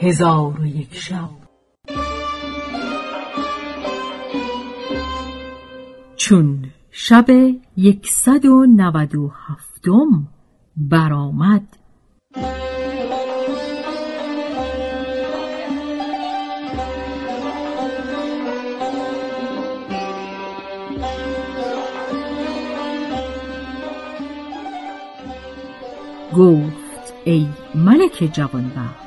هزار و یک شب. چون شب یکصد و نود و هفتم برآمد گفت ای ملک جوانبخت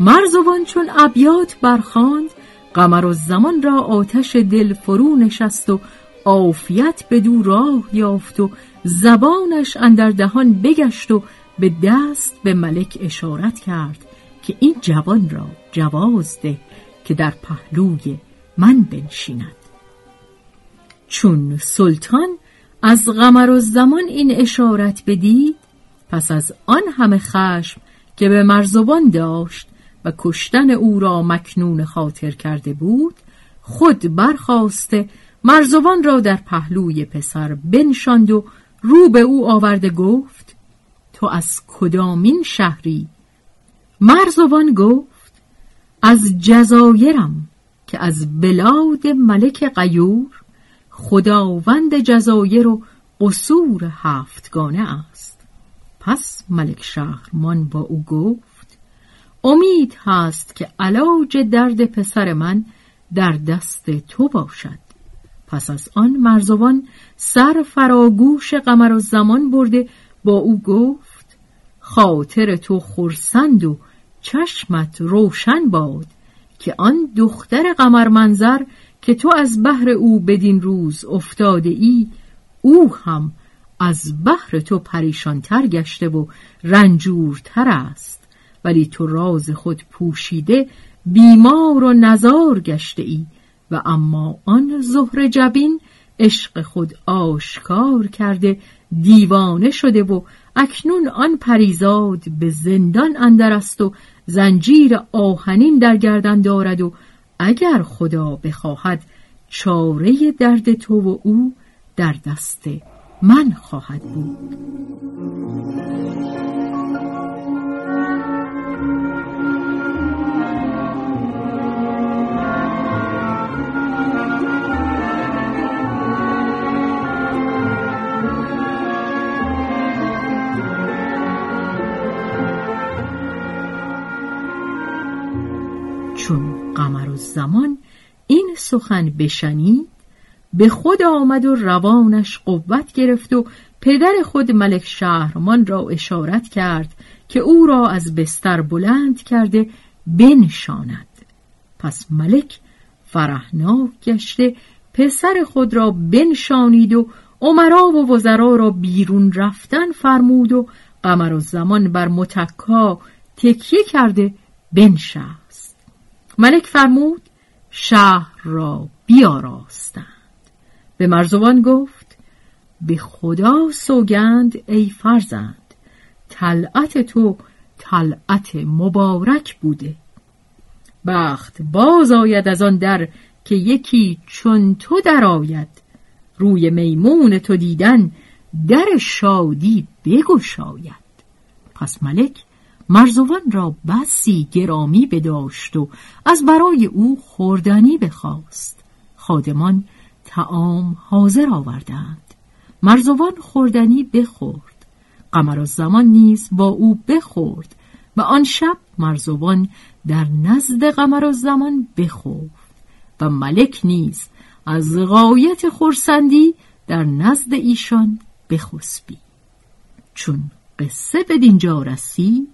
مرزوان چون ابیات برخاند قمر و زمان را آتش دل فرو نشست و عافیت به دو راه یافت و زبانش اندر دهان بگشت و به دست به ملک اشارت کرد که این جوان را جواز ده که در پهلوی من بنشیند. چون سلطان از قمر و زمان این اشارت بدید پس از آن همه خشم که به مرزبان داشت و کشتن او را مکنون خاطر کرده بود خود برخواسته مرزوان را در پهلوی پسر بنشاند و رو به او آورده گفت تو از کدامین شهری؟ مرزوان گفت از جزایرم که از بلاد ملک قیور خداوند جزایر و قصور هفتگانه است. پس ملک شهرمان با او گفت امید هست که علاج درد پسر من در دست تو باشد. پس از آن مرزوان سر فراگوش قمر و زمان برده با او گفت خاطر تو خورسند و چشمت روشن باد که آن دختر قمر منظر که تو از بحر او بدین روز افتاده ای او هم از بحر تو پریشانتر گشته و رنجورتر است. ولی تو راز خود پوشیده بیمار و نزار گشته ای. و اما آن زهر جبین عشق خود آشکار کرده دیوانه شده و اکنون آن پریزاد به زندان اندر است و زنجیر آهنین در گردن دارد و اگر خدا بخواهد چاره درد تو و او در دست من خواهد بود. قمر و زمان این سخن بشنید. به خود آمد و روانش قوت گرفت و پدر خود ملک شهرمان را اشارت کرد که او را از بستر بلند کرده بنشاند. پس ملک فرحناک گشته پسر خود را بنشانید و عمرا و وزرا را بیرون رفتن فرمود و قمر و زمان بر متکا تکیه کرده بنشست. ملک فرمود شهر را بیاراستند. به مرزوان گفت به خدا سوگند ای فرزند طلعت تو طلعت مبارک بوده. بخت باز آید از آن در که یکی چون تو درآید. روی میمون تو دیدن در شادی بگشاید. پس ملک مرزوان را بسی گرامی بداشت و از برای او خوردنی بخواست. خادمان تعام حاضر آوردند. مرزوان خوردنی بخورد. قمر زمان نیز با او بخورد و آن شب مرزوان در نزد قمر زمان بخفت و ملک نیز از غایت خورسندی در نزد ایشان بخسبی. چون قصه به دینجا رسید